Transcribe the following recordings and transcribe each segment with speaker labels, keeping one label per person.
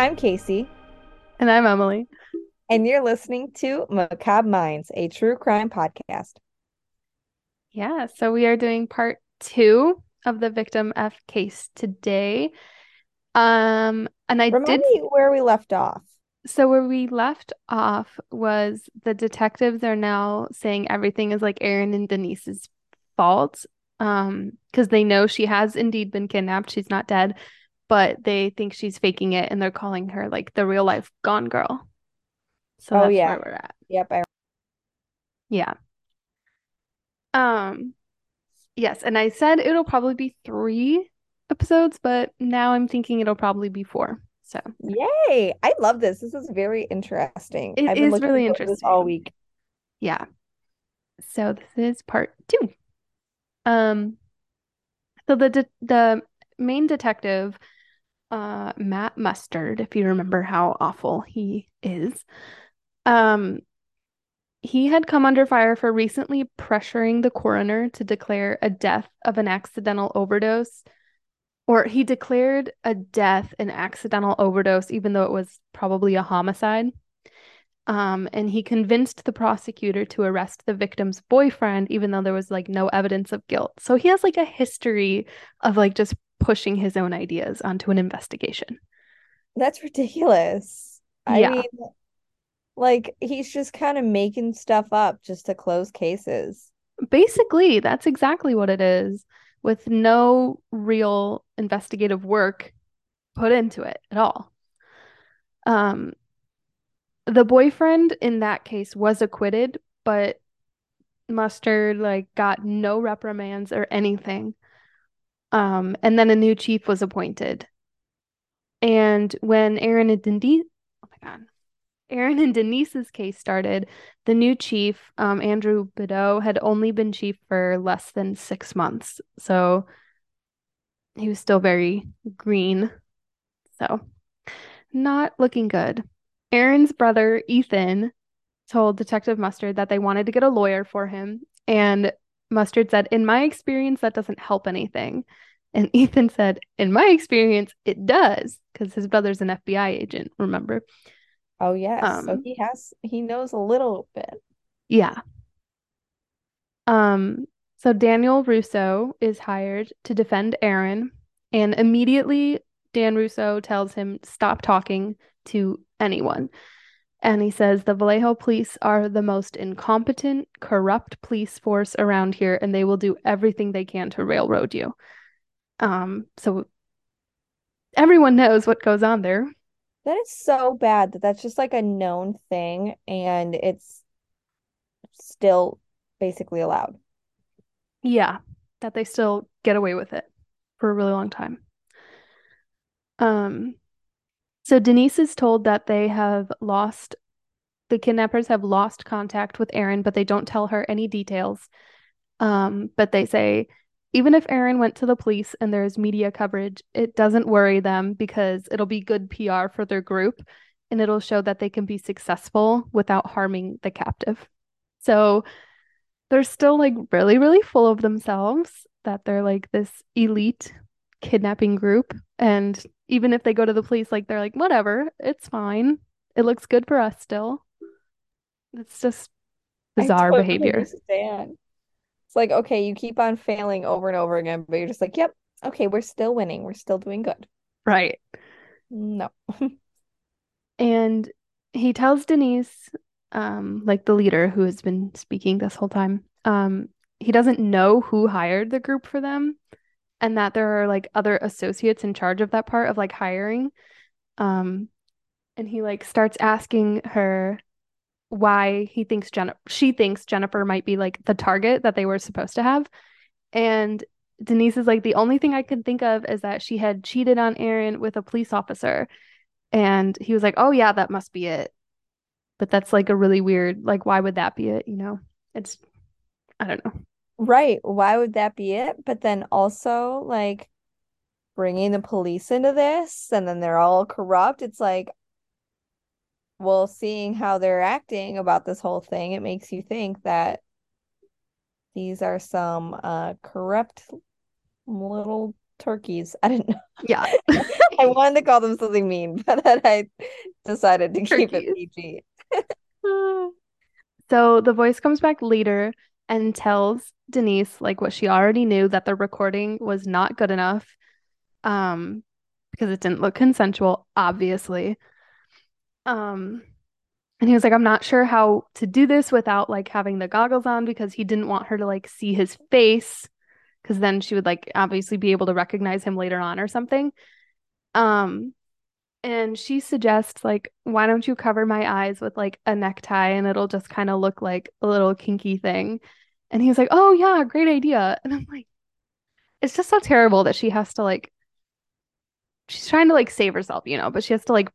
Speaker 1: I'm Casey,
Speaker 2: And I'm Emily.
Speaker 1: and you're listening to Macabre Minds, a true crime podcast.
Speaker 2: Yeah, so we are doing part two of the victim F case today. Um, and I
Speaker 1: Remind
Speaker 2: did
Speaker 1: me where we left off.
Speaker 2: so where we left off was the detectives are now saying everything is like Aaron and Denise's fault. Um, because they know she has indeed been kidnapped. She's not dead, but they think she's faking it and they're calling her like the real life gone girl. So
Speaker 1: Oh,
Speaker 2: that's
Speaker 1: yeah.
Speaker 2: where we're at.
Speaker 1: Yep, I
Speaker 2: Yeah. Um, yes, and I said it'll probably be three episodes, but now I'm thinking it'll probably be four. So
Speaker 1: Yay! I love this. This is very interesting.
Speaker 2: It is really
Speaker 1: interesting this all week.
Speaker 2: yeah. So this is part two. Um, so the de the main detective, uh, Matt Mustard, if you remember how awful he is, um, he had come under fire for recently pressuring the coroner to declare a death of an accidental overdose, or he declared a death an accidental overdose, even though it was probably a homicide. Um, and he convinced the prosecutor to arrest the victim's boyfriend, even though there was like no evidence of guilt. So he has like a history of like just pushing his own ideas onto an investigation.
Speaker 1: That's ridiculous. I
Speaker 2: Yeah.
Speaker 1: mean, like he's just kind of making stuff up just to close cases.
Speaker 2: Basically, that's exactly what it is, with no real investigative work put into it at all. Um, the boyfriend in that case was acquitted, but Mustard like got no reprimands or anything. Um, and then a new chief was appointed. And when Aaron and Denise, oh my God, Aaron and Denise's case started, the new chief, um, Andrew Bidou, had only been chief for less than six months. So he was still very green. So not looking good. Aaron's brother, Ethan, told Detective Mustard that they wanted to get a lawyer for him. And Mustard said, In my experience, that doesn't help anything. And Ethan said, In my experience, it does, because his brother's an FBI agent, remember?
Speaker 1: Oh yes, so
Speaker 2: Um,
Speaker 1: he has he knows a little bit.
Speaker 2: yeah. Um, so Daniel Russo is hired to defend Aaron, and immediately Dan Russo tells him stop talking to anyone. And he says the Vallejo police are the most incompetent, corrupt police force around here, and they will do everything they can to railroad you. Um, so everyone knows what goes on there.
Speaker 1: That is so bad that that's just like a known thing and it's still basically allowed.
Speaker 2: Yeah, that they still get away with it for a really long time. Um, so Denise is told that they have lost, the kidnappers have lost contact with Aaron, but they don't tell her any details. Um, but they say even if Aaron went to the police and there's media coverage, it doesn't worry them because it'll be good PR for their group and it'll show that they can be successful without harming the captive. So they're still like really, really full of themselves that they're like this elite kidnapping group. And even if they go to the police, like they're like, whatever, it's fine. It looks good for us still. It's just bizarre
Speaker 1: totally
Speaker 2: behavior.
Speaker 1: understand. It's like, okay, you keep on failing over and over again, but you're just like, yep, okay, we're still winning. We're still doing good.
Speaker 2: Right.
Speaker 1: No.
Speaker 2: And he tells Denise, um, like the leader who has been speaking this whole time, um, he doesn't know who hired the group for them and that there are like other associates in charge of that part of like hiring. Um, and he like starts asking her why he thinks Jennifer, she thinks Jennifer might be like the target that they were supposed to have. And Denise is like, the only thing I can think of is that she had cheated on Aaron with a police officer. And he was like, oh, yeah, that must be it. But that's like a really weird, like, why would that be it? You know, it's, I don't know.
Speaker 1: Right. Why would that be it? But then also, like, bringing the police into this and then they're all corrupt. It's like, well, seeing how they're acting about this whole thing, it makes you think that these are some uh corrupt little turkeys. I didn't know.
Speaker 2: Yeah.
Speaker 1: I wanted to call them something mean, but then I decided to keep it PG.
Speaker 2: So the voice comes back later and tells Denise like what she already knew that the recording was not good enough um because it didn't look consensual, obviously. Um and he was like I'm not sure how to do this without like having the goggles on because he didn't want her to like see his face because then she would like obviously be able to recognize him later on or something. Um and she suggests like why don't you cover my eyes with like a necktie and it'll just kind of look like a little kinky thing. And he's like, "Oh yeah, great idea." And I'm like, it's just so terrible that she has to like she's trying to like save herself, you know, but she has to like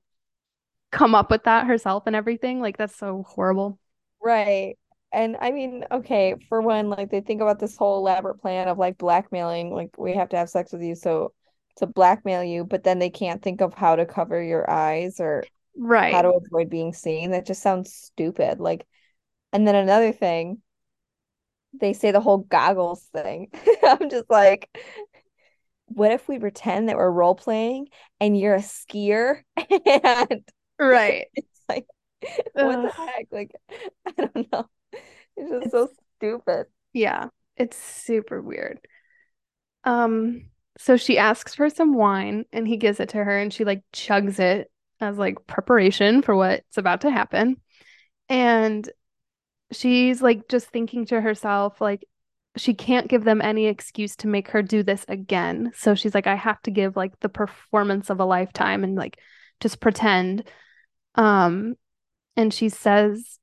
Speaker 2: come up with that herself and everything. Like that's so horrible.
Speaker 1: Right. And I mean, okay, for one, like they think about this whole elaborate plan of like blackmailing, like we have to have sex with you, so to blackmail you, but then they can't think of how to cover your eyes or
Speaker 2: right how
Speaker 1: to avoid being seen. That just sounds stupid. Like, and then another thing, they say the whole goggles thing. I'm just like, what if we pretend that we're role playing and you're a skier and
Speaker 2: Right.
Speaker 1: it's like, what the heck? Like, I don't know. It's just
Speaker 2: It's
Speaker 1: so stupid.
Speaker 2: yeah, it's super weird. Um, so she asks for some wine and he gives it to her and she like chugs it as like preparation for what's about to happen. And she's like just thinking to herself, like, she can't give them any excuse to make her do this again. So she's like, I have to give like the performance of a lifetime and like just pretend. Um, and she says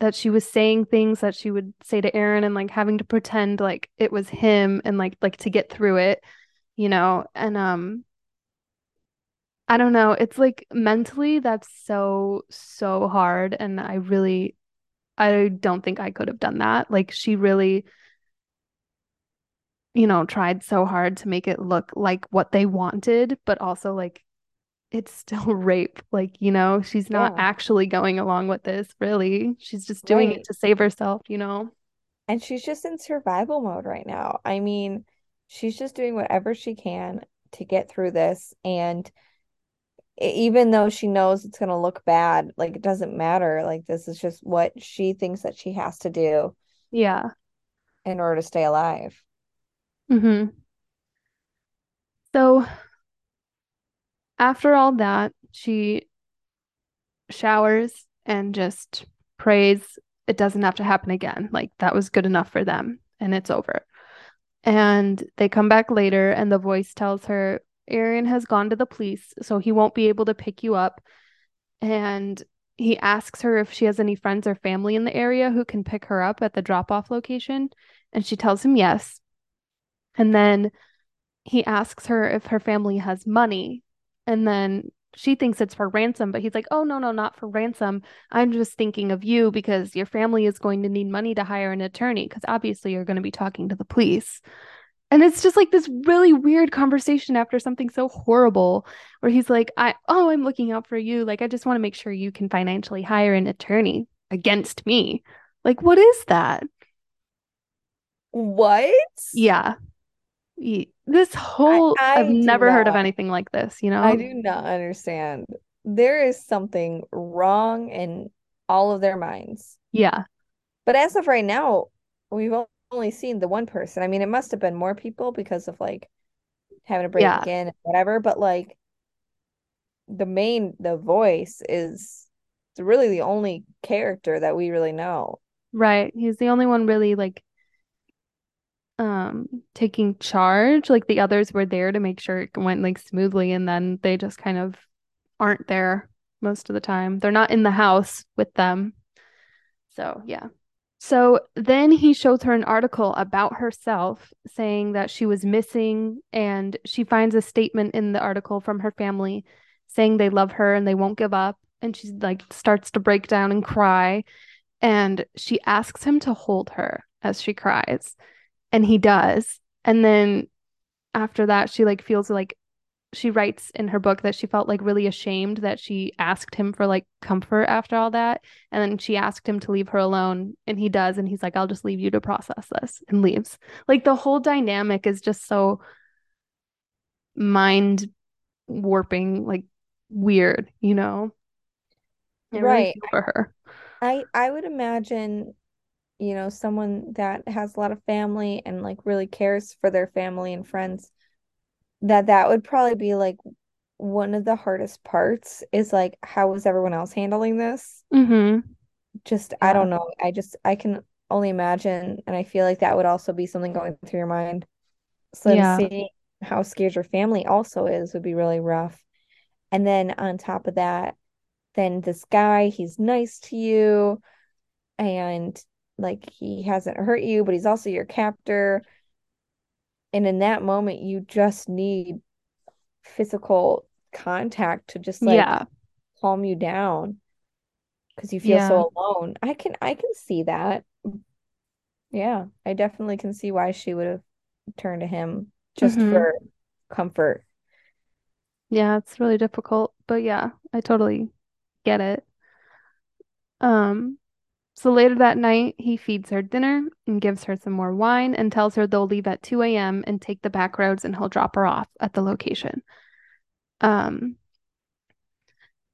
Speaker 2: that she was saying things that she would say to Aaron and like having to pretend like it was him and like like to get through it, you know. And um I don't know, it's like mentally that's so so hard and I really I don't think I could have done that. Like she really, you know, tried so hard to make it look like what they wanted, but also like it's still rape. Like, you know, she's not
Speaker 1: Yeah,
Speaker 2: actually going along with this, really. She's just doing it to save herself, you know?
Speaker 1: And she's just in survival mode right now. I mean, she's just doing whatever she can to get through this. And even though she knows it's going to look bad, like it doesn't matter. Like this is just what she thinks that she has to do
Speaker 2: Yeah.
Speaker 1: in order to stay alive.
Speaker 2: hmm So after all that, she showers and just prays it doesn't have to happen again. Like that was good enough for them and it's over. And they come back later, and the voice tells her, Aaron has gone to the police, so he won't be able to pick you up. And he asks her if she has any friends or family in the area who can pick her up at the drop off location. And she tells him yes. And then he asks her if her family has money. And then she thinks it's for ransom, but he's like, oh, no, no, not for ransom. I'm just thinking of you because your family is going to need money to hire an attorney because obviously you're going to be talking to the police. And it's just like this really weird conversation after something so horrible where he's like, I oh, I'm looking out for you. Like I just want to make sure you can financially hire an attorney against me. Like what is that?
Speaker 1: What?
Speaker 2: Yeah. This whole I've
Speaker 1: I do
Speaker 2: never heard of anything like this, you know.
Speaker 1: I do not understand. There is something wrong in all of their minds.
Speaker 2: Yeah.
Speaker 1: But as of right now, we've only seen the one person. I mean, it must have been more people because of like having to
Speaker 2: Yeah.
Speaker 1: break in, whatever. But like the main, the voice is—it's really the only character that we really know.
Speaker 2: Right. He's the only one really like um taking charge. Like the others were there to make sure it went like smoothly and then they just kind of aren't there most of the time. They're not in the house with them. So, yeah. So then he shows her an article about herself saying that she was missing, and she finds a statement in the article from her family saying they love her and they won't give up. And she like starts to break down and cry. And she asks him to hold her as she cries, and he does. And then after that, she like feels like she writes in her book that she felt like really ashamed that she asked him for like comfort after all that. And then she asked him to leave her alone, and he does. And he's like, I'll just leave you to process this and leaves. Like the whole dynamic is just so mind warping, like weird, you know? I really
Speaker 1: Right.
Speaker 2: feel for her.
Speaker 1: I I would imagine, you know, someone that has a lot of family and like really cares for their family and friends, that that would probably be like one of the hardest parts is like how is everyone else handling this?
Speaker 2: Mm-hmm.
Speaker 1: Just I don't know. I just I can only imagine and I feel like that would also be something going through your mind. So
Speaker 2: Yeah.
Speaker 1: seeing how scared your family also is would be really rough. And then on top of that, then this guy, he's nice to you and like he hasn't hurt you, but he's also your captor. And in that moment, you just need physical contact to just like
Speaker 2: Yeah.
Speaker 1: calm you down because you feel
Speaker 2: Yeah.
Speaker 1: so alone. I can I can see that. Yeah, I definitely can see why she would have turned to him just
Speaker 2: Mm-hmm.
Speaker 1: for comfort.
Speaker 2: Yeah, it's really difficult, but yeah, I totally get it. Um, so later that night, he feeds her dinner and gives her some more wine and tells her they'll leave at 2 a.m. and take the back roads and he'll drop her off at the location. Um,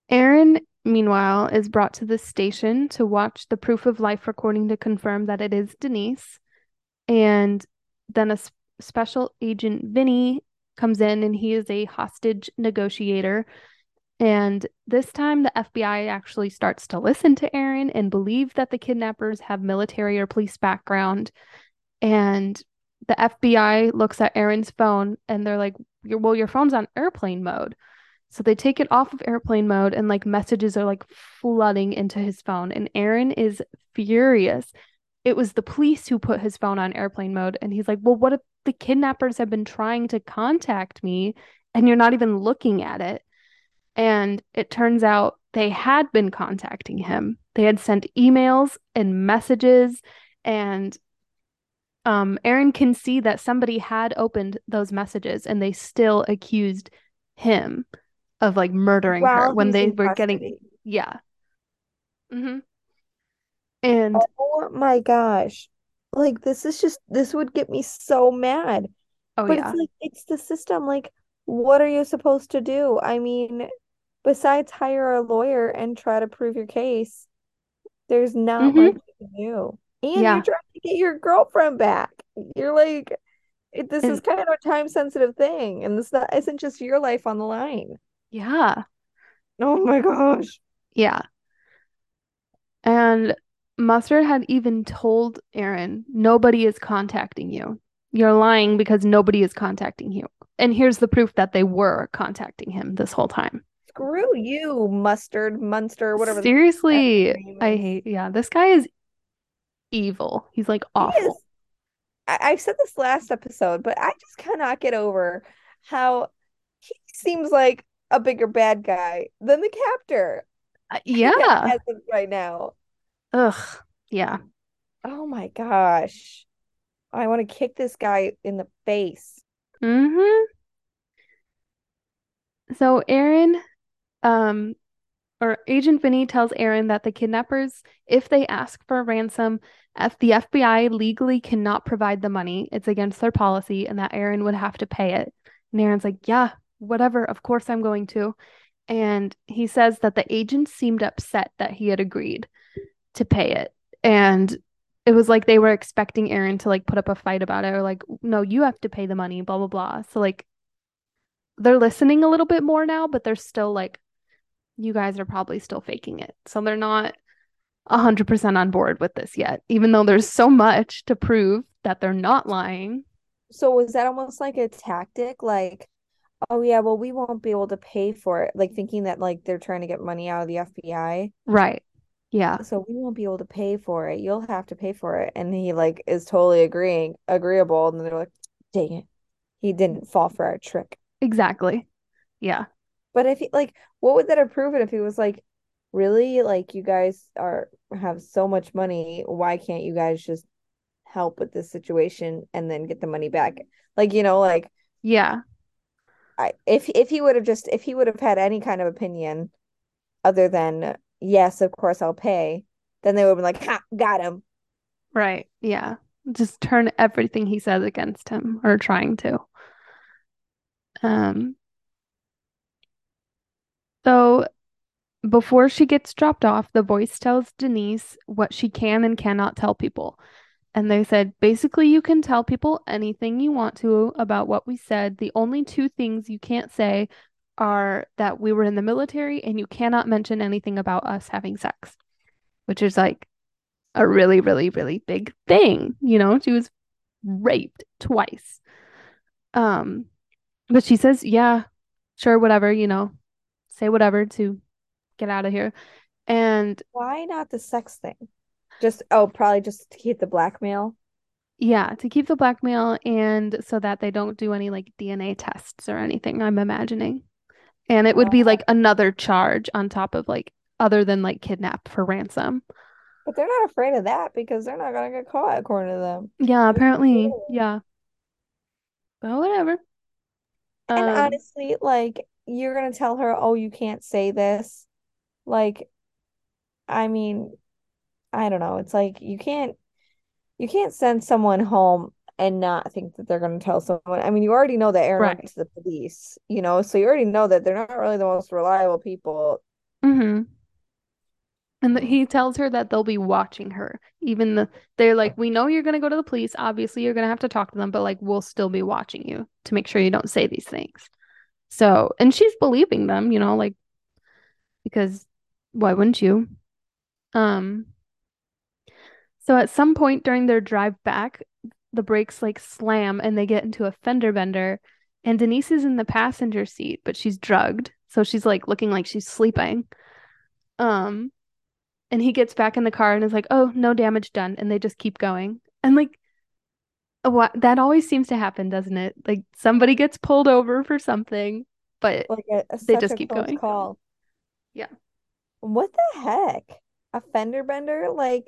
Speaker 2: Aaron, meanwhile, is brought to the station to watch the proof of life recording to confirm that it is Denise. And then a s- special agent, Vinny, comes in and he is a hostage negotiator. And this time, the FBI actually starts to listen to Aaron and believe that the kidnappers have military or police background. And the FBI looks at Aaron's phone and they're like, well, your phone's on airplane mode. So they take it off of airplane mode and like messages are like flooding into his phone. And Aaron is furious. It was the police who put his phone on airplane mode. And he's like, well, what if the kidnappers have been trying to contact me and you're not even looking at it? And it turns out they had been contacting him. They had sent emails and messages, and um, Aaron can see that somebody had opened those messages and they still accused him of like murdering her when they were getting,
Speaker 1: custody.
Speaker 2: yeah. hmm And
Speaker 1: Oh my gosh. Like this is just this would get me so mad.
Speaker 2: oh,
Speaker 1: But it's
Speaker 2: yeah.
Speaker 1: like it's the system. Like, what are you supposed to do? I mean, besides hire a lawyer and try to prove your case, there's not much
Speaker 2: hmm
Speaker 1: you can do. And you're trying to get your girlfriend back. You're like, it, this is kind of a time sensitive thing, and this not, isn't just your life on the line.
Speaker 2: yeah.
Speaker 1: Oh my gosh.
Speaker 2: Yeah. And Mustard had even told Aaron, nobody is contacting you. You're lying because nobody is contacting you. And here's the proof that they were contacting him this whole time.
Speaker 1: Screw you, Mustard, Munster, whatever
Speaker 2: Seriously, I hate, yeah, this guy is evil. He's like
Speaker 1: He is.
Speaker 2: awful.
Speaker 1: I, I've said this last episode, but I just cannot get over how he seems like a bigger bad guy than the captor
Speaker 2: Uh, yeah.
Speaker 1: right now.
Speaker 2: Ugh. Yeah.
Speaker 1: Oh my gosh. I want to kick this guy in the face.
Speaker 2: hmm So Aaron, um, or Agent Vinny tells Aaron that the kidnappers, if they ask for a ransom, if the FBI legally cannot provide the money, it's against their policy, and that Aaron would have to pay it. And Aaron's like, yeah, whatever, of course I'm going to. And he says that the agents seemed upset that he had agreed to pay it. And it was like they were expecting Aaron to like put up a fight about it or like, no, you have to pay the money, blah, blah, blah. So like they're listening a little bit more now, but they're still like, you guys are probably still faking it. So they're not 100% on board with this yet, even though there's so much to prove that they're not lying.
Speaker 1: So was that almost like a tactic? Like, oh yeah, well, we won't be able to pay for it. Like thinking that like they're trying to get money out of the FBI.
Speaker 2: Right. Yeah.
Speaker 1: So we won't be able to pay for it. You'll have to pay for it. And he like is totally agreeing, agreeable. And they're like, dang it. He didn't fall for our trick.
Speaker 2: Exactly. Yeah.
Speaker 1: But if he like, what would that have proven if he was like, really? Like you guys are have so much money. Why can't you guys just help with this situation and then get the money back? Like, you know, like
Speaker 2: Yeah.
Speaker 1: I if if he would have just if he would have had any kind of opinion other than yes, of course I'll pay, then they would have been like, ha, got him.
Speaker 2: Right. Yeah. Just turn everything he says against him or trying to. Um, so before she gets dropped off, the voice tells Denise what she can and cannot tell people. And they said, basically, you can tell people anything you want to about what we said. The only two things you can't say are that we were in the military and you cannot mention anything about us having sex, which is like a really, really, really big thing. You know, she was raped twice. Um, but she says, yeah, sure, whatever, you know, say whatever to get out of here. And
Speaker 1: Why not the sex thing? Just oh, probably just to keep the blackmail.
Speaker 2: yeah, to keep the blackmail and so that they don't do any like DNA tests or anything, I'm imagining. And it would be
Speaker 1: Oh,
Speaker 2: like another charge on top of like other than like kidnap for ransom.
Speaker 1: but they're not afraid of that because they're not gonna get caught, according to them.
Speaker 2: Yeah, apparently, yeah. But whatever.
Speaker 1: And
Speaker 2: Um,
Speaker 1: honestly, like you're gonna tell her, oh, you can't say this. Like, I mean, I don't know. It's like you can't you can't send someone home and not think that they're gonna tell someone. I mean, you already know that Aaron went to the police, you know, so you already know that they're not really the most reliable people.
Speaker 2: Mm-hmm. And that he tells her that they'll be watching her. Even the they're like, we know you're gonna go to the police. Obviously, you're gonna have to talk to them, but like we'll still be watching you to make sure you don't say these things. So, and she's believing them, you know, like because why wouldn't you? Um, so at some point during their drive back, the brakes like slam and they get into a fender bender, and Denise is in the passenger seat, but she's drugged, so she's like looking like she's sleeping. Um, and he gets back in the car and is like, "Oh, no damage done," and they just keep going. And like, what that always seems to happen, doesn't it? Like somebody gets pulled over for something, but
Speaker 1: Like a, a-
Speaker 2: they just keep going.
Speaker 1: call.
Speaker 2: Yeah.
Speaker 1: What the heck? A fender bender? Like,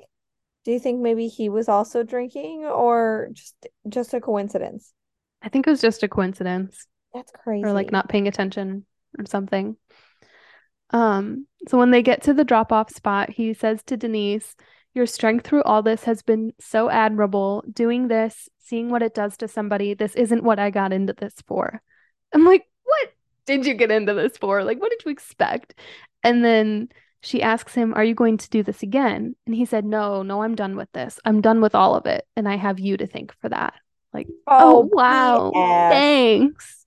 Speaker 1: do you think maybe he was also drinking or just just a coincidence?
Speaker 2: I think it was just a coincidence
Speaker 1: That's crazy.
Speaker 2: or like not paying attention or something. Um, so when they get to the drop-off spot, he says to Denise, Your strength through all this has been so admirable. Doing this, seeing what it does to somebody, this isn't what I got into this for. I'm like, what did you get into this for? Like, what did you expect? And then she asks him, Are you going to do this again? And he said, No, no, I'm done with this. I'm done with all of it. And I have you to thank for that. Like, oh,
Speaker 1: Oh,
Speaker 2: wow. Thanks.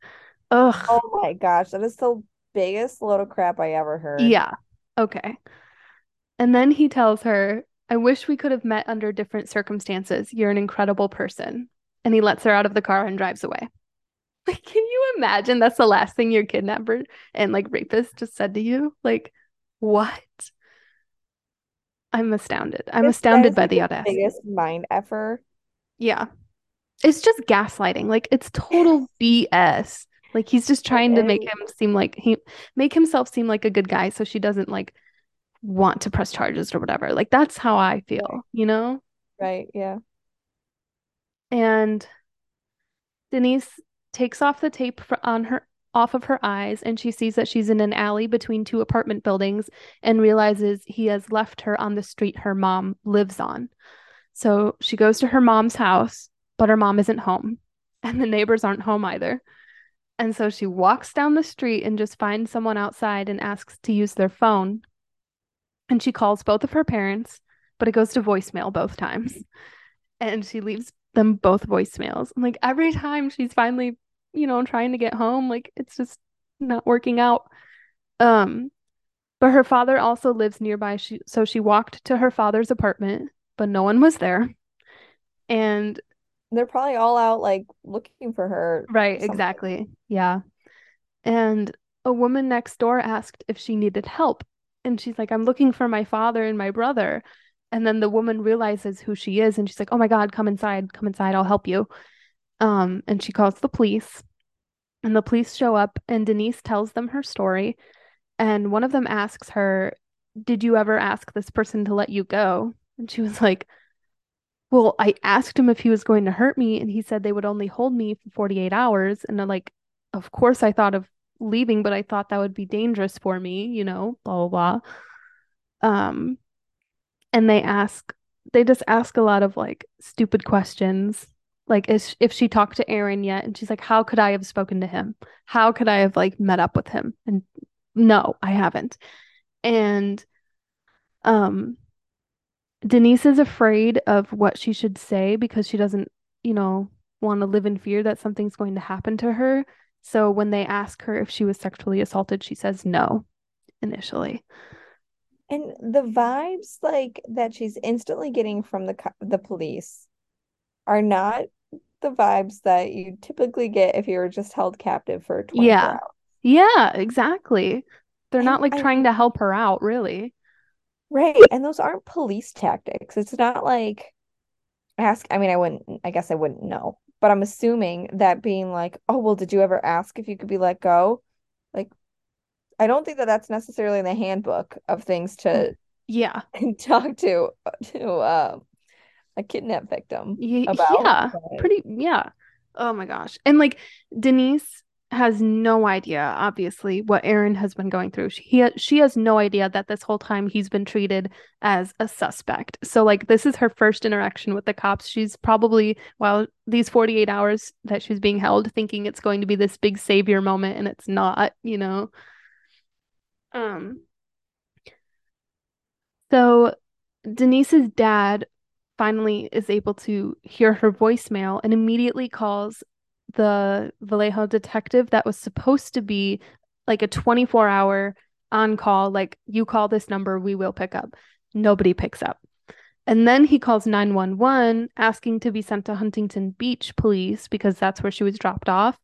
Speaker 2: Ugh.
Speaker 1: Oh my gosh, that is the biggest load of crap I ever heard.
Speaker 2: Yeah. Okay. And then he tells her, I wish we could have met under different circumstances. You're an incredible person. And he lets her out of the car and drives away. Like, can you imagine that's the last thing your kidnapper and like rapist just said to you? Like, what? I'm astounded. I'm
Speaker 1: This
Speaker 2: astounded by the
Speaker 1: the
Speaker 2: audacity.
Speaker 1: biggest mind ever.
Speaker 2: Yeah. It's just gaslighting. Like, it's total BS. Like, he's just trying to make him seem like he make himself seem like a good guy so she doesn't like want to press charges or whatever. Like, that's how I
Speaker 1: Right,
Speaker 2: feel, you know?
Speaker 1: right, yeah.
Speaker 2: And Denise takes off the tape on her off of her eyes and she sees that she's in an alley between two apartment buildings and realizes he has left her on the street her mom lives on. So she goes to her mom's house, but her mom isn't home and the neighbors aren't home either. And so she walks down the street and just finds someone outside and asks to use their phone. And she calls both of her parents, but it goes to voicemail both times and she leaves them both voicemails. And like every time she's finally, you know, trying to get home, like it's just not working out. Um, but her father also lives nearby. She so she walked to her father's apartment, but no one was there. And
Speaker 1: They're probably all out like looking for her
Speaker 2: right, exactly. Yeah. And a woman next door asked if she needed help. And she's like, I'm looking for my father and my brother. And then the woman realizes who she is and she's like, Oh my God, come inside, come inside, I'll help you. Um, and she calls the police, and the police show up, and Denise tells them her story. And one of them asks her, Did you ever ask this person to let you go? And she was like, Well, I asked him if he was going to hurt me, and he said they would only hold me for 48 hours. And I'm like, Of course, I thought of leaving, but I thought that would be dangerous for me, you know, blah, blah, blah. Um, and they ask, they just ask a lot of like stupid questions. Like is, if she talked to Aaron yet, and she's like, "How could I have spoken to him? How could I have like met up with him?" And no, I haven't. And um, Denise is afraid of what she should say because she doesn't, you know, want to live in fear that something's going to happen to her. So when they ask her if she was sexually assaulted, she says no initially.
Speaker 1: And the vibes like that she's instantly getting from the co- the police are not the vibes that you typically get if you were just held captive for 24
Speaker 2: Yeah.
Speaker 1: hours.
Speaker 2: Yeah, exactly. They're
Speaker 1: And
Speaker 2: not like
Speaker 1: I
Speaker 2: trying to help her out, really.
Speaker 1: right, and those aren't police tactics. It's not like ask, I mean, I wouldn't, I guess I wouldn't know, but I'm assuming that being like, oh, well, did you ever ask if you could be let go? Like, I don't think that that's necessarily in the handbook of things
Speaker 2: Mm.
Speaker 1: to
Speaker 2: Yeah.
Speaker 1: talk to to uh, a kidnap victim about.
Speaker 2: Yeah, pretty, yeah. Oh my gosh. And like Denise has no idea, obviously, what Aaron has been going through. She, he, she has no idea that this whole time he's been treated as a suspect. So, like, this is her first interaction with the cops. She's probably, well, these 48 hours that she's being held, thinking it's going to be this big savior moment, and it's not, you know? Um, so Denise's dad finally is able to hear her voicemail and immediately calls the Vallejo detective that was supposed to be like a 24 hour on call, like, you call this number, we will pick up. Nobody picks up. And then he calls 911 asking to be sent to Huntington Beach police because that's where she was dropped off.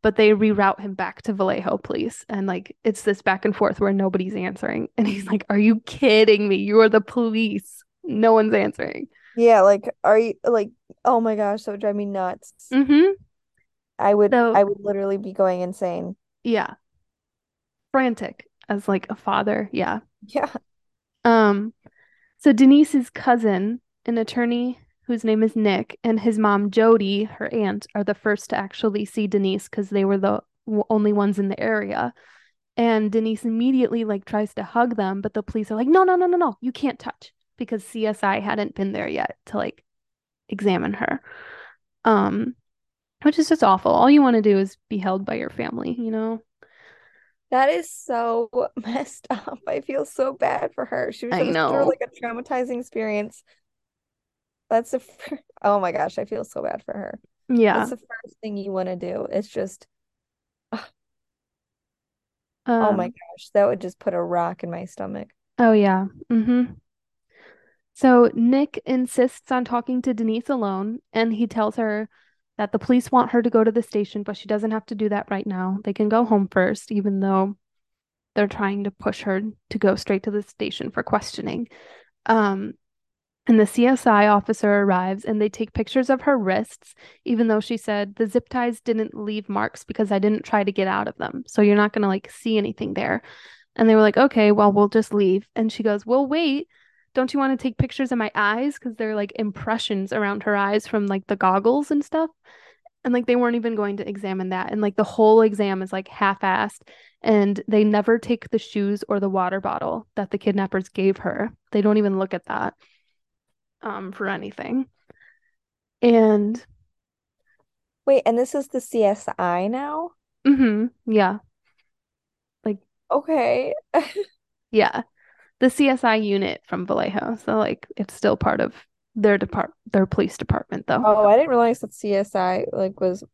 Speaker 2: But they reroute him back to Vallejo police. And like it's this back and forth where nobody's answering. And he's like, Are you kidding me? You are the police. No one's answering.
Speaker 1: yeah, like, are you like, oh my gosh, that would drive me nuts.
Speaker 2: Mm-hmm.
Speaker 1: I would,
Speaker 2: So
Speaker 1: I would literally be going insane.
Speaker 2: yeah, frantic as like a father. Yeah.
Speaker 1: Yeah.
Speaker 2: Um, so Denise's cousin, an attorney whose name is Nick, and his mom Jody, her aunt, are the first to actually see Denise because they were the only ones in the area. And Denise immediately like tries to hug them, but the police are like, "No, no, no, no, no. You can't touch." Because CSI hadn't been there yet to like examine her. Um, which is just awful. All you want to do is be held by your family, you know?
Speaker 1: That is so messed up. I feel so bad for her. She was
Speaker 2: I
Speaker 1: just through like a traumatizing experience. That's the oh my gosh, I feel so bad for her.
Speaker 2: Yeah.
Speaker 1: That's the first thing you want to do. It's just oh my
Speaker 2: Um,
Speaker 1: gosh, that would just put a rock in my stomach.
Speaker 2: oh yeah. Mm-hmm. So Nick insists on talking to Denise alone, and he tells her that the police want her to go to the station, but she doesn't have to do that right now. They can go home first, even though they're trying to push her to go straight to the station for questioning. Um, and the CSI officer arrives and they take pictures of her wrists, even though she said the zip ties didn't leave marks because I didn't try to get out of them. So you're not going to like see anything there. And they were like, okay, well, we'll just leave. And she goes, we'll wait, don't you want to take pictures of my eyes? Because they're like impressions around her eyes from like the goggles and stuff. And like they weren't even going to examine that. And like the whole exam is like half-assed. And they never take the shoes or the water bottle that the kidnappers gave her. They don't even look at that um for anything. And
Speaker 1: Wait, and this is the CSI now?
Speaker 2: mm-hmm yeah, like
Speaker 1: Okay.
Speaker 2: yeah, the CSI unit from Vallejo. So like it's still part of their depart their police department though.
Speaker 1: Oh, I didn't realize that CSI like was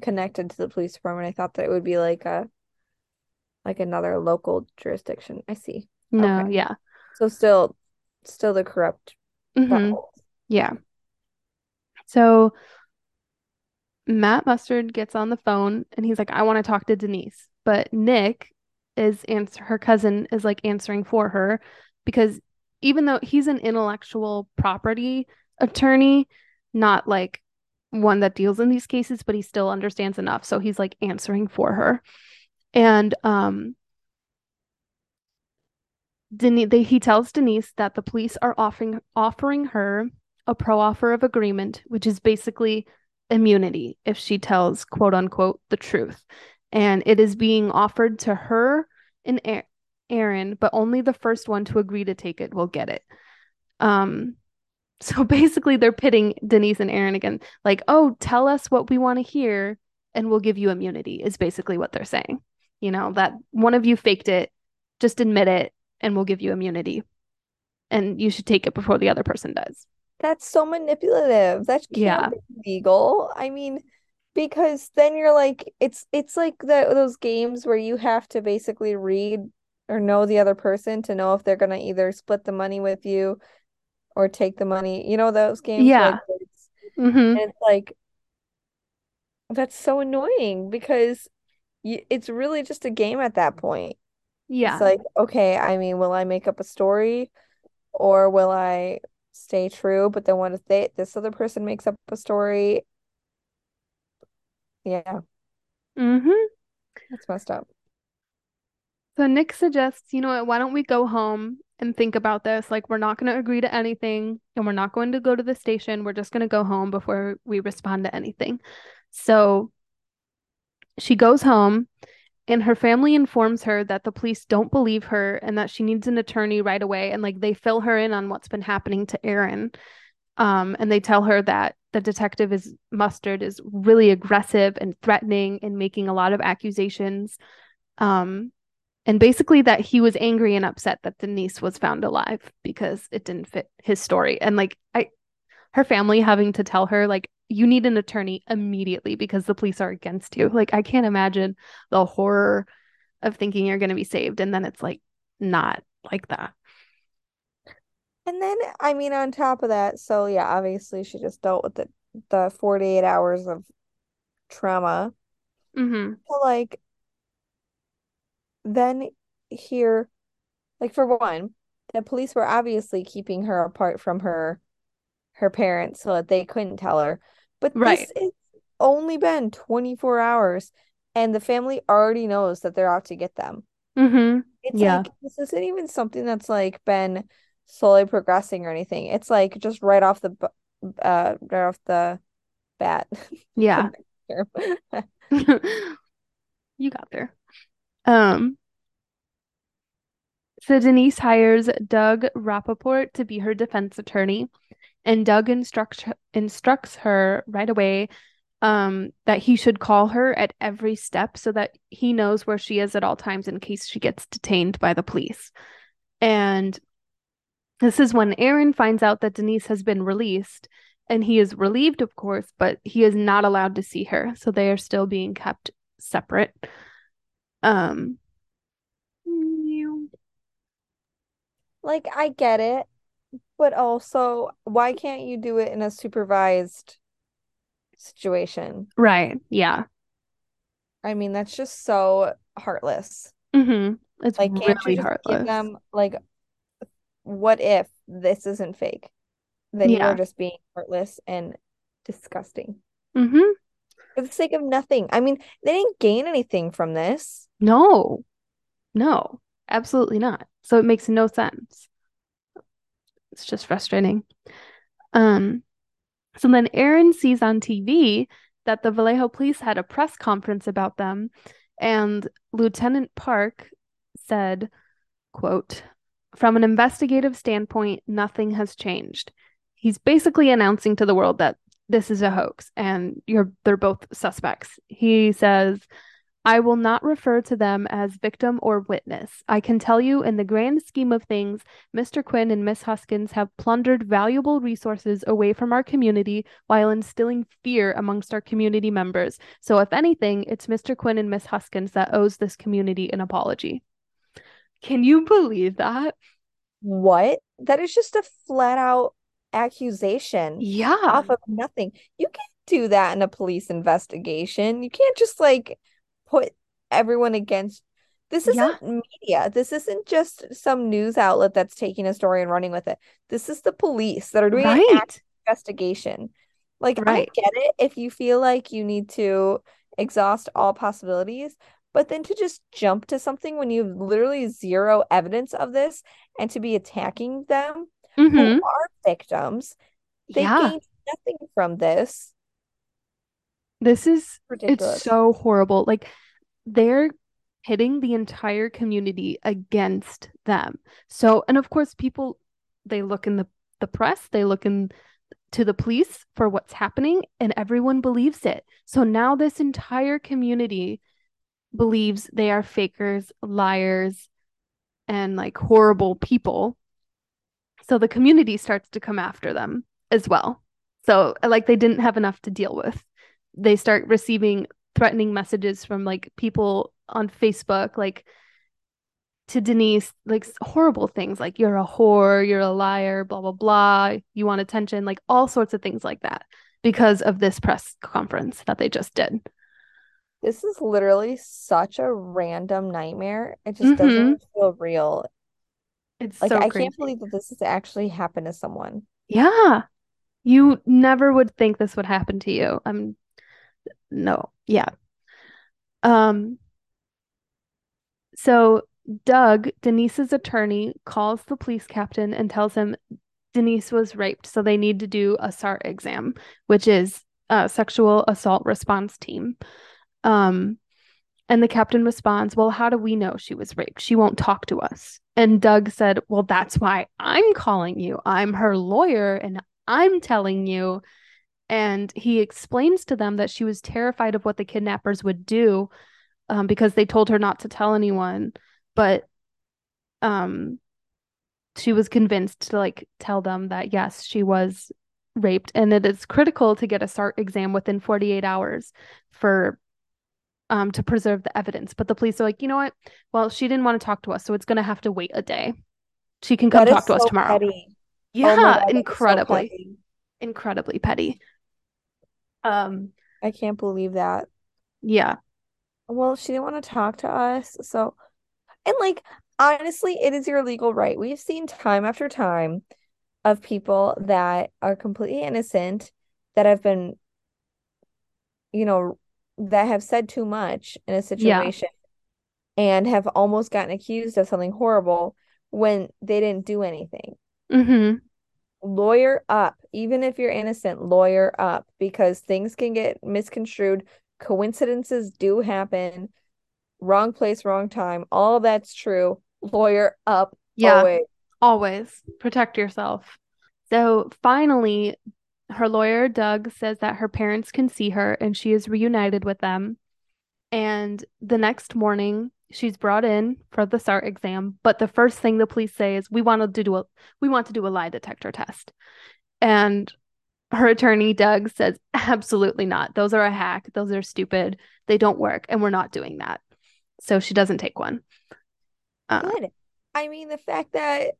Speaker 1: connected to the police department. I thought that it would be like a like another local jurisdiction. I see.
Speaker 2: No,
Speaker 1: Okay.
Speaker 2: yeah.
Speaker 1: So still still the corrupt
Speaker 2: hmm. Yeah. So Matt Mustard gets on the phone and he's like, I want to talk to Denise. But Nick is answer her cousin is like answering for her because even though he's an intellectual property attorney, not like one that deals in these cases, but he still understands enough. So he's like answering for her. And um Denise, they, he tells Denise that the police are offering offering her a pro offer of agreement, which is basically immunity if she tells quote unquote the truth. And it is being offered to her and Aaron, but only the first one to agree to take it will get it. Um, So basically, they're pitting Denise and Aaron again. Like, oh, tell us what we want to hear and we'll give you immunity, is basically what they're saying. You know, that one of you faked it, just admit it, and we'll give you immunity. And you should take it before the other person does.
Speaker 1: That's so manipulative. That can't
Speaker 2: Yeah.
Speaker 1: be legal. I mean, because then you're like, it's it's like the those games where you have to basically read or know the other person to know if they're gonna either split the money with you or take the money. You know those games
Speaker 2: Yeah.
Speaker 1: like, it's,
Speaker 2: hmm
Speaker 1: and it's like that's so annoying because you, it's really just a game at that point.
Speaker 2: Yeah.
Speaker 1: It's like, okay, I mean, will I make up a story or will I stay true? But then what if they this other person makes up a story? Yeah,
Speaker 2: hmm
Speaker 1: that's messed up.
Speaker 2: So Nick suggests, you know what, why don't we go home and think about this? Like, we're not going to agree to anything and we're not going to go to the station. We're just going to go home before we respond to anything. So she goes home and her family informs her that the police don't believe her and that she needs an attorney right away. And like they fill her in on what's been happening to Aaron. Um, and they tell her that the detective is Mustard is really aggressive and threatening and making a lot of accusations. Um, and basically that he was angry and upset that Denise was found alive because it didn't fit his story. And like I her family having to tell her like you need an attorney immediately because the police are against you. Like I can't imagine the horror of thinking you're going to be saved and then it's like not like that.
Speaker 1: And then, I mean, on top of that, so yeah, obviously she just dealt with the the 48 hours of trauma.
Speaker 2: Mhm.
Speaker 1: So like then here, like for one, the police were obviously keeping her apart from her her parents so that they couldn't tell her. But
Speaker 2: Right.
Speaker 1: this is only been 24 hours and the family already knows that they're out to get them.
Speaker 2: Mhm.
Speaker 1: It's
Speaker 2: Yeah.
Speaker 1: like this isn't even something that's like been slowly progressing or anything. It's like just right off the uh right off the bat.
Speaker 2: Yeah. You got there. Um so Denise hires Doug Rappaport to be her defense attorney, and Doug instructs instructs her right away um, that he should call her at every step so that he knows where she is at all times in case she gets detained by the police. And this is when Aaron finds out that Denise has been released, and he is relieved, of course, but he is not allowed to see her, so they are still being kept separate. Um,
Speaker 1: Like I get it, but also why can't you do it in a supervised situation?
Speaker 2: right, yeah.
Speaker 1: I mean, that's just so heartless.
Speaker 2: Mm-hmm. It's
Speaker 1: Like, can't
Speaker 2: really
Speaker 1: just give
Speaker 2: heartless.
Speaker 1: them like what if this isn't fake? Then you're just being heartless and disgusting
Speaker 2: Mm-hmm.
Speaker 1: for the sake of nothing. I mean, they didn't gain anything from this.
Speaker 2: No, no, absolutely not. So it makes no sense. It's just frustrating. Um, so then Aaron sees on TV that the Vallejo police had a press conference about them, and Lieutenant Park said, quote, from an investigative standpoint, nothing has changed. He's basically announcing to the world that this is a hoax and you're they're both suspects. He says, I will not refer to them as victim or witness. I can tell you, in the grand scheme of things, Mr. Quinn and Miss Huskins have plundered valuable resources away from our community while instilling fear amongst our community members. So, if anything, it's Mr. Quinn and Miss Huskins that owes this community an apology. Can you believe that?
Speaker 1: What? That is just a flat out accusation
Speaker 2: Yeah.
Speaker 1: off of nothing. You can't do that in a police investigation. You can't just like put everyone against. This isn't media. This isn't just some news outlet that's taking a story and running with it. This is the police that are doing an
Speaker 2: Right.
Speaker 1: active investigation. Like, I get it if you feel like you need to exhaust all possibilities, but then to just jump to something when you have literally zero evidence of this and to be attacking them who
Speaker 2: hmm
Speaker 1: are victims, they
Speaker 2: Yeah.
Speaker 1: gained nothing from this.
Speaker 2: This is it's so horrible. Like they're pitting the entire community against them. So, and of course, people they look in the the press, they look in to the police for what's happening, and everyone believes it. So now this entire community believes they are fakers, liars, and like horrible people. So the community starts to come after them as well. So, like, they didn't have enough to deal with. They start receiving threatening messages from like people on Facebook, like to Denise, like horrible things like you're a whore, you're a liar, blah, blah, blah. You want attention, like all sorts of things like that because of this press conference that they just did.
Speaker 1: This is literally such a random nightmare. It just mm-hmm. doesn't feel real.
Speaker 2: It's
Speaker 1: like
Speaker 2: so
Speaker 1: I
Speaker 2: crazy.
Speaker 1: can't believe that this has actually happened to someone.
Speaker 2: Yeah. You never would think this would happen to you. I'm no. Yeah. Um so Doug, Denise's attorney, calls the police captain and tells him Denise was raped, so they need to do a SART exam, which is a sexual assault response team. Um, and the captain responds, Well, how do we know she was raped? She won't talk to us. And Doug said, Well, that's why I'm calling you. I'm her lawyer and I'm telling you. And he explains to them that she was terrified of what the kidnappers would do um, because they told her not to tell anyone. But um, she was convinced to like tell them that yes, she was raped. And it is critical to get a SART exam within 48 hours for um, to preserve the evidence. But the police are like, you know what? Well, she didn't want to talk to us, so it's going to have to wait a day. She can come talk to so us tomorrow. Petty. Yeah, oh God, incredibly, so incredibly petty. Um,
Speaker 1: I can't believe that.
Speaker 2: Yeah.
Speaker 1: Well, she didn't want to talk to us, so and like honestly, it is your legal right. We've seen time after time of people that are completely innocent that have been, you know, that have said too much in a situation yeah. and have almost gotten accused of something horrible when they didn't do anything.
Speaker 2: Mm-hmm.
Speaker 1: Lawyer up, even if you're innocent, lawyer up because things can get misconstrued. Coincidences do happen. Wrong place, wrong time. All that's true. Lawyer up.
Speaker 2: Yeah. Always. always. Protect yourself. So finally, her lawyer, Doug, says that her parents can see her and she is reunited with them. And the next morning, she's brought in for the SART exam. But the first thing the police say is, "We want to do a we want to do a lie detector test." And her attorney, Doug, says, "Absolutely not. Those are a hack. Those are stupid. They don't work, and we're not doing that." So she doesn't take one.
Speaker 1: Uh, Good. I mean, the fact that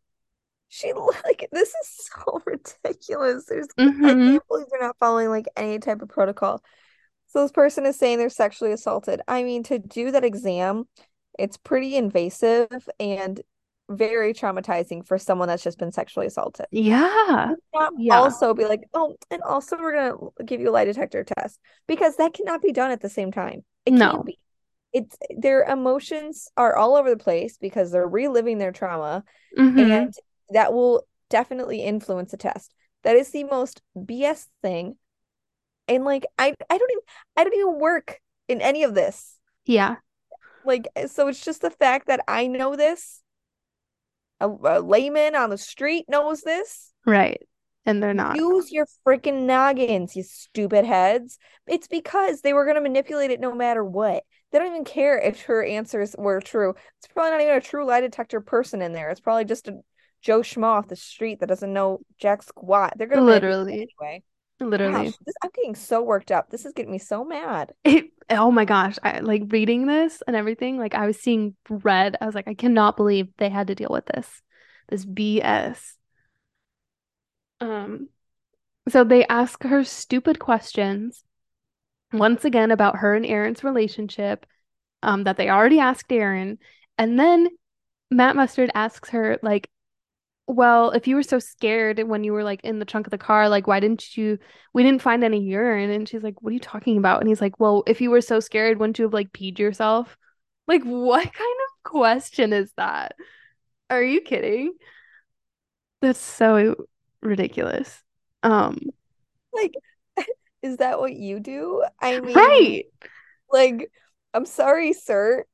Speaker 1: she like this is so ridiculous. There's mm-hmm. I can't believe they're not following like any type of protocol. So this person is saying they're sexually assaulted. I mean, to do that exam, it's pretty invasive and very traumatizing for someone that's just been sexually assaulted.
Speaker 2: Yeah.
Speaker 1: yeah. Also be like, oh, and also we're gonna give you a lie detector test because that cannot be done at the same time. It no. can't be. It's their emotions are all over the place because they're reliving their trauma mm-hmm. and that will definitely influence a test. That is the most BS thing. And like I I don't even I don't even work in any of this.
Speaker 2: Yeah.
Speaker 1: Like so it's just the fact that I know this. A, a layman on the street knows this.
Speaker 2: Right. And they're not.
Speaker 1: Use your freaking noggins, you stupid heads. It's because they were going to manipulate it no matter what. They don't even care if her answers were true. It's probably not even a true lie detector person in there. It's probably just a Joe Schmo off the street that doesn't know jack squat. They're gonna
Speaker 2: literally
Speaker 1: anyway.
Speaker 2: Literally,
Speaker 1: gosh, this, I'm getting so worked up. This is getting me so mad.
Speaker 2: It, oh my gosh, I like reading this and everything. Like I was seeing red. I was like, I cannot believe they had to deal with this, this BS. Um, so they ask her stupid questions once again about her and Aaron's relationship, um, that they already asked Aaron, and then Matt Mustard asks her like well, if you were so scared when you were like in the trunk of the car, like why didn't you we didn't find any urine? And she's like, What are you talking about? And he's like, Well, if you were so scared, wouldn't you have like peed yourself? Like, what kind of question is that? Are you kidding? That's so ridiculous. Um
Speaker 1: like is that what you do? I mean
Speaker 2: Right.
Speaker 1: Like I'm sorry, sir,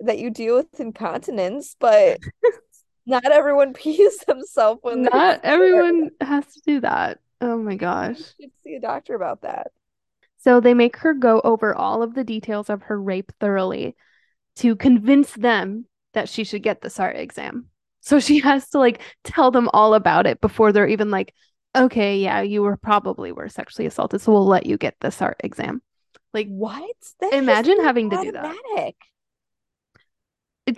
Speaker 1: that you deal with incontinence, but Not everyone pees themselves when
Speaker 2: Not everyone has to do that. Oh my
Speaker 1: You
Speaker 2: gosh.
Speaker 1: should see a doctor about that.
Speaker 2: So they make her go over all of the details of her rape thoroughly to convince them that she should get the SART exam. So she has to like tell them all about it before they're even like, okay, yeah, you were probably were sexually assaulted, so we'll let you get the SART exam. Like,
Speaker 1: What? Just
Speaker 2: Imagine having to do that.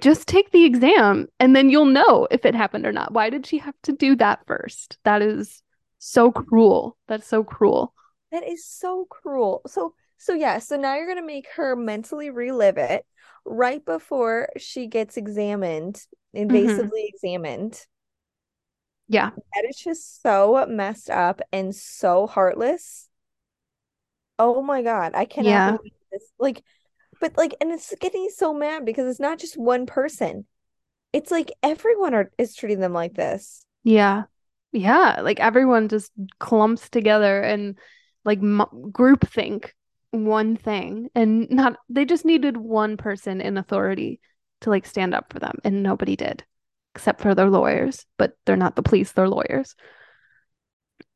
Speaker 2: Just take the exam and then you'll know if it happened or not. Why did she have to do that first? That is so cruel. That's so cruel.
Speaker 1: That is so cruel. So, so yeah, so now you're gonna make her mentally relive it right before she gets examined, invasively mm-hmm. examined.
Speaker 2: Yeah.
Speaker 1: That is just so messed up and so heartless. Oh my God, I cannot
Speaker 2: Yeah.
Speaker 1: believe this. Like, but like, and it's getting so mad because it's not just one person. It's like everyone are is treating them like this.
Speaker 2: Yeah. Yeah. Like everyone just clumps together and like m- group think one thing and not, they just needed one person in authority to like stand up for them and nobody did except for their lawyers, but they're not the police, they're lawyers.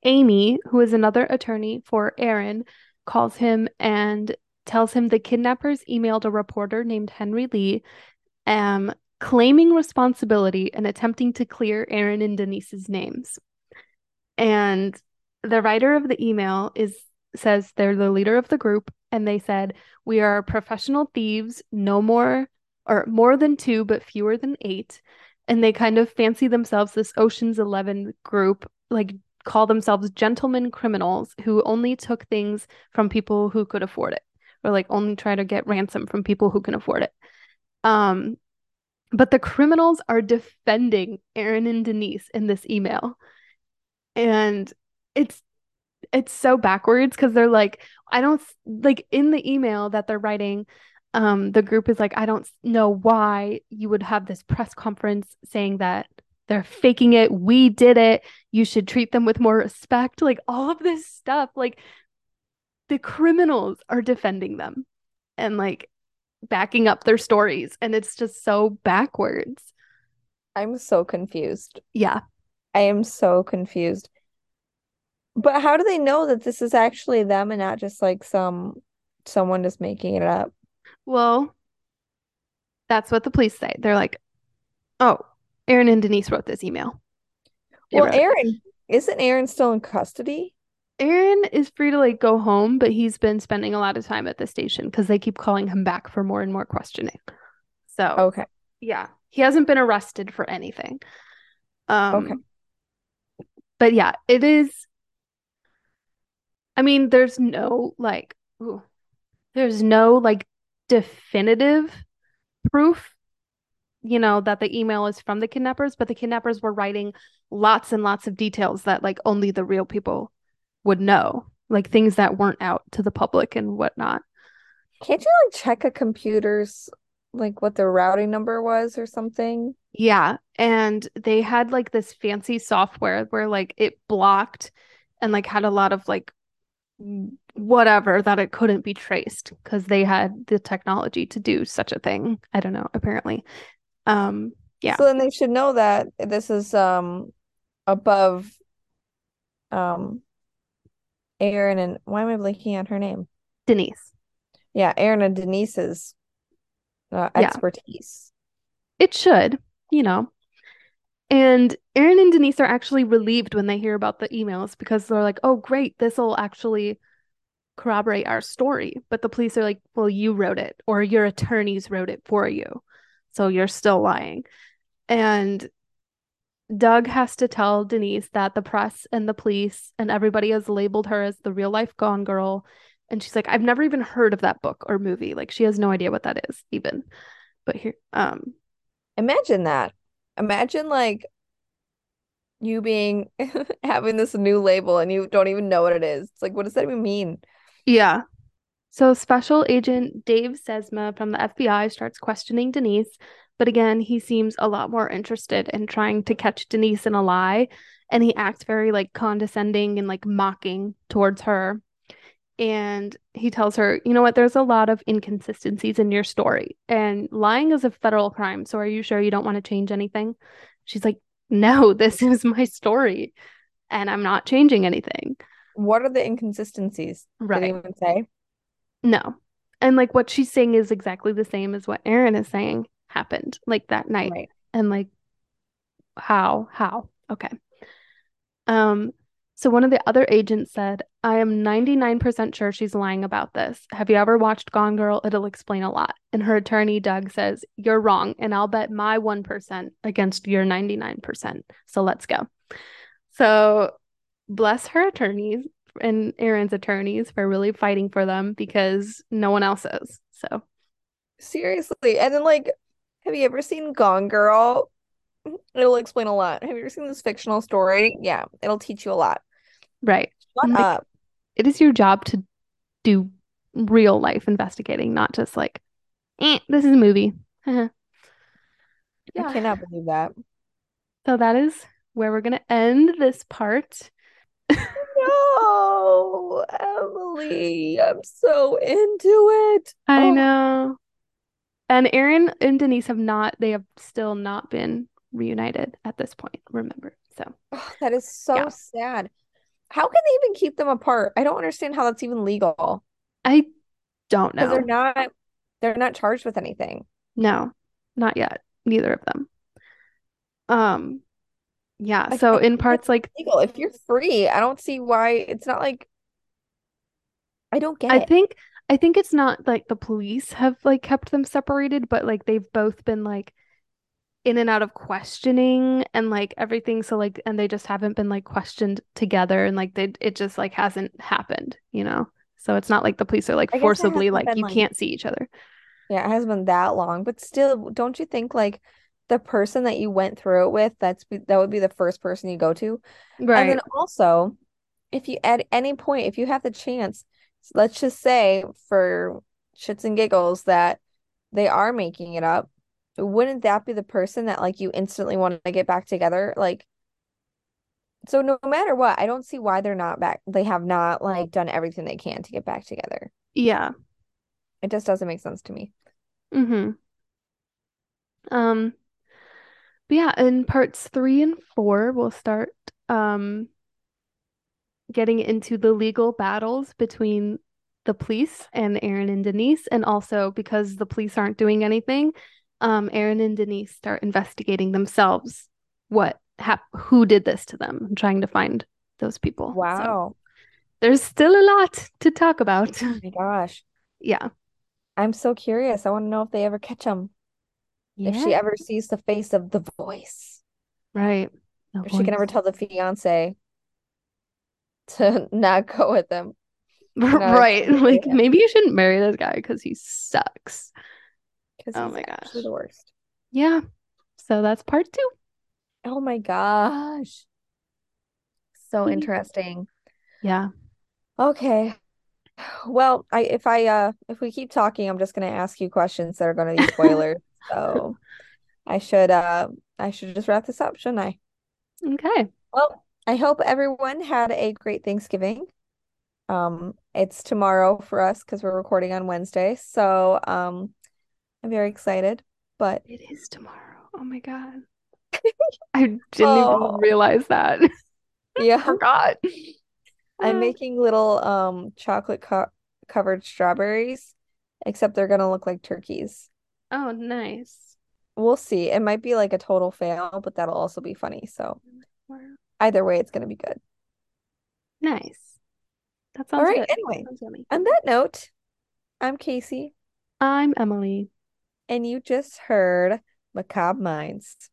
Speaker 2: Amy, who is another attorney for Aaron, calls him and tells him the kidnappers emailed a reporter named Henry Lee, um, claiming responsibility and attempting to clear Aaron and Denise's names. And the writer of the email is says they're the leader of the group, and they said, We are professional thieves, no more or more than two, but fewer than eight. And they kind of fancy themselves this Ocean's Eleven group, like call themselves gentlemen criminals who only took things from people who could afford it, or like only try to get ransom from people who can afford it. Um, but the criminals are defending Aaron and Denise in this email. And it's it's so backwards because they're like, I don't like in the email that they're writing, um, the group is like, I don't know why you would have this press conference saying that they're faking it. We did it. You should treat them with more respect. Like all of this stuff, like the criminals are defending them and like backing up their stories. And it's just so backwards.
Speaker 1: I'm so confused.
Speaker 2: Yeah.
Speaker 1: I am so confused. But how do they know that this is actually them and not just like some someone just making it up?
Speaker 2: Well, that's what the police say. They're like, oh, Aaron and Denise wrote this email. They
Speaker 1: Well. Aaron, isn't Aaron still in custody?
Speaker 2: Aaron is free to like go home, but he's been spending a lot of time at the station because they keep calling him back for more and more questioning. So,
Speaker 1: Okay.
Speaker 2: yeah, he hasn't been arrested for anything. Um,
Speaker 1: Okay.
Speaker 2: but yeah, it is. I mean, there's no like, ooh, there's no like definitive proof, you know, that the email is from the kidnappers, but the kidnappers were writing lots and lots of details that like only the real people would know, like things that weren't out to the public and whatnot.
Speaker 1: Can't you like check a computer's like what the routing number was or something?
Speaker 2: Yeah, and they had like this fancy software where like it blocked and like had a lot of like whatever that it couldn't be traced because they had the technology to do such a thing. I don't know, apparently. Um, yeah.
Speaker 1: So then they should know that this is um above um Aaron and why am I blanking on her name?
Speaker 2: Denise.
Speaker 1: Yeah, Aaron and Denise's uh,
Speaker 2: Yeah.
Speaker 1: expertise.
Speaker 2: It should, you know. And Aaron and Denise are actually relieved when they hear about the emails because they're like, oh, great, this will actually corroborate our story. But the police are like, well, you wrote it, or your attorneys wrote it for you. So you're still lying. And Doug has to tell Denise that the press and the police and everybody has labeled her as the real life Gone Girl. And she's like, I've never even heard of that book or movie. Like she has no idea what that is, even. But here, um,
Speaker 1: Imagine that. Imagine like you being having this new label and you don't even know what it is. It's like, what does that even mean?
Speaker 2: Yeah. So Special Agent Dave Sesma from the FBI starts questioning Denise, but again, he seems a lot more interested in trying to catch Denise in a lie, and he acts very like condescending and like mocking towards her. And he tells her, you know what, there's a lot of inconsistencies in your story, and lying is a federal crime. So are you sure you don't want to change anything? She's like, no, this is my story and I'm not changing anything.
Speaker 1: What are the inconsistencies?
Speaker 2: Right.
Speaker 1: Did even say?
Speaker 2: No. And like what she's saying is exactly the same as what Aaron is saying happened like that night.
Speaker 1: Right.
Speaker 2: And like how? How? Okay. Um, so one of the other agents said, I am 99% sure she's lying about this. Have you ever watched Gone Girl? It'll explain a lot. And her attorney, Doug, says, You're wrong, and I'll bet my 1% against your 99%. So let's go. So bless her attorneys and Aaron's attorneys for really fighting for them because no one else is. So
Speaker 1: seriously. And then like, have you ever seen Gone Girl? It'll explain a lot. Have you ever seen this fictional story? Yeah, it'll teach you a lot.
Speaker 2: Right.
Speaker 1: Shut
Speaker 2: like,
Speaker 1: up.
Speaker 2: It is your job to do real life investigating, not just like, eh, this is a movie.
Speaker 1: yeah. I cannot believe that.
Speaker 2: So that is where we're gonna end this part.
Speaker 1: no, Emily, I'm so into it.
Speaker 2: I oh. know. And Aaron and Denise have not, they have still not been reunited at this point, remember. So
Speaker 1: oh, that is so yeah. sad. How can they even keep them apart? I don't understand how that's even legal.
Speaker 2: I don't know.
Speaker 1: They're not they're not charged with anything.
Speaker 2: No, not yet. Neither of them. Um yeah, like, so in parts like
Speaker 1: legal. If you're free, I don't see why it's not like I don't get
Speaker 2: I
Speaker 1: it.
Speaker 2: think I think it's not like the police have like kept them separated, but like they've both been like in and out of questioning and like everything so like and they just haven't been like questioned together and like they it just like hasn't happened, you know. So it's not like the police are like forcibly like you like, can't see each other.
Speaker 1: Yeah, it hasn't been that long, but still don't you think like the person that you went through it with, that's that would be the first person you go to. Right. And then also, if you at any point, if you have the chance, let's just say for shits and giggles that they are making it up, wouldn't that be the person that like you instantly want to get back together? Like so no matter what, I don't see why they're not back. They have not like done everything they can to get back together.
Speaker 2: Yeah.
Speaker 1: It just doesn't make sense to me.
Speaker 2: Mm-hmm. Um but yeah, in parts three and four, we'll start um, getting into the legal battles between the police and Aaron and Denise. And also because the police aren't doing anything, um, Aaron and Denise start investigating themselves what hap- who did this to them and trying to find those people.
Speaker 1: Wow. So
Speaker 2: there's still a lot to talk about.
Speaker 1: Oh my gosh.
Speaker 2: Yeah.
Speaker 1: I'm so curious. I want to know if they ever catch them. Yeah. If she ever sees the face of the voice.
Speaker 2: Right.
Speaker 1: If voice. she can ever tell the fiance to not go with them.
Speaker 2: right. Like maybe you shouldn't marry this guy because he sucks. Oh my gosh.
Speaker 1: the worst.
Speaker 2: Yeah. So that's part two.
Speaker 1: Oh my gosh. So interesting.
Speaker 2: Yeah.
Speaker 1: Okay. Well, I if I uh if we keep talking, I'm just gonna ask you questions that are gonna be spoilers. So I should uh I should just wrap this up, shouldn't I?
Speaker 2: Okay.
Speaker 1: Well, I hope everyone had a great Thanksgiving. Um, it's tomorrow for us because we're recording on Wednesday. So um I'm very excited. But
Speaker 2: it is tomorrow. Oh my god. I didn't oh. even realize that.
Speaker 1: Yeah.
Speaker 2: I forgot.
Speaker 1: I'm making little um chocolate co- covered strawberries, except they're gonna look like turkeys.
Speaker 2: Oh, nice.
Speaker 1: We'll see. It might be like a total fail, but that'll also be funny. So either way, it's gonna be good.
Speaker 2: Nice. That sounds
Speaker 1: All right.
Speaker 2: good.
Speaker 1: Anyway, on that note, I'm Casey.
Speaker 2: I'm Emily.
Speaker 1: And you just heard Macabre Minds.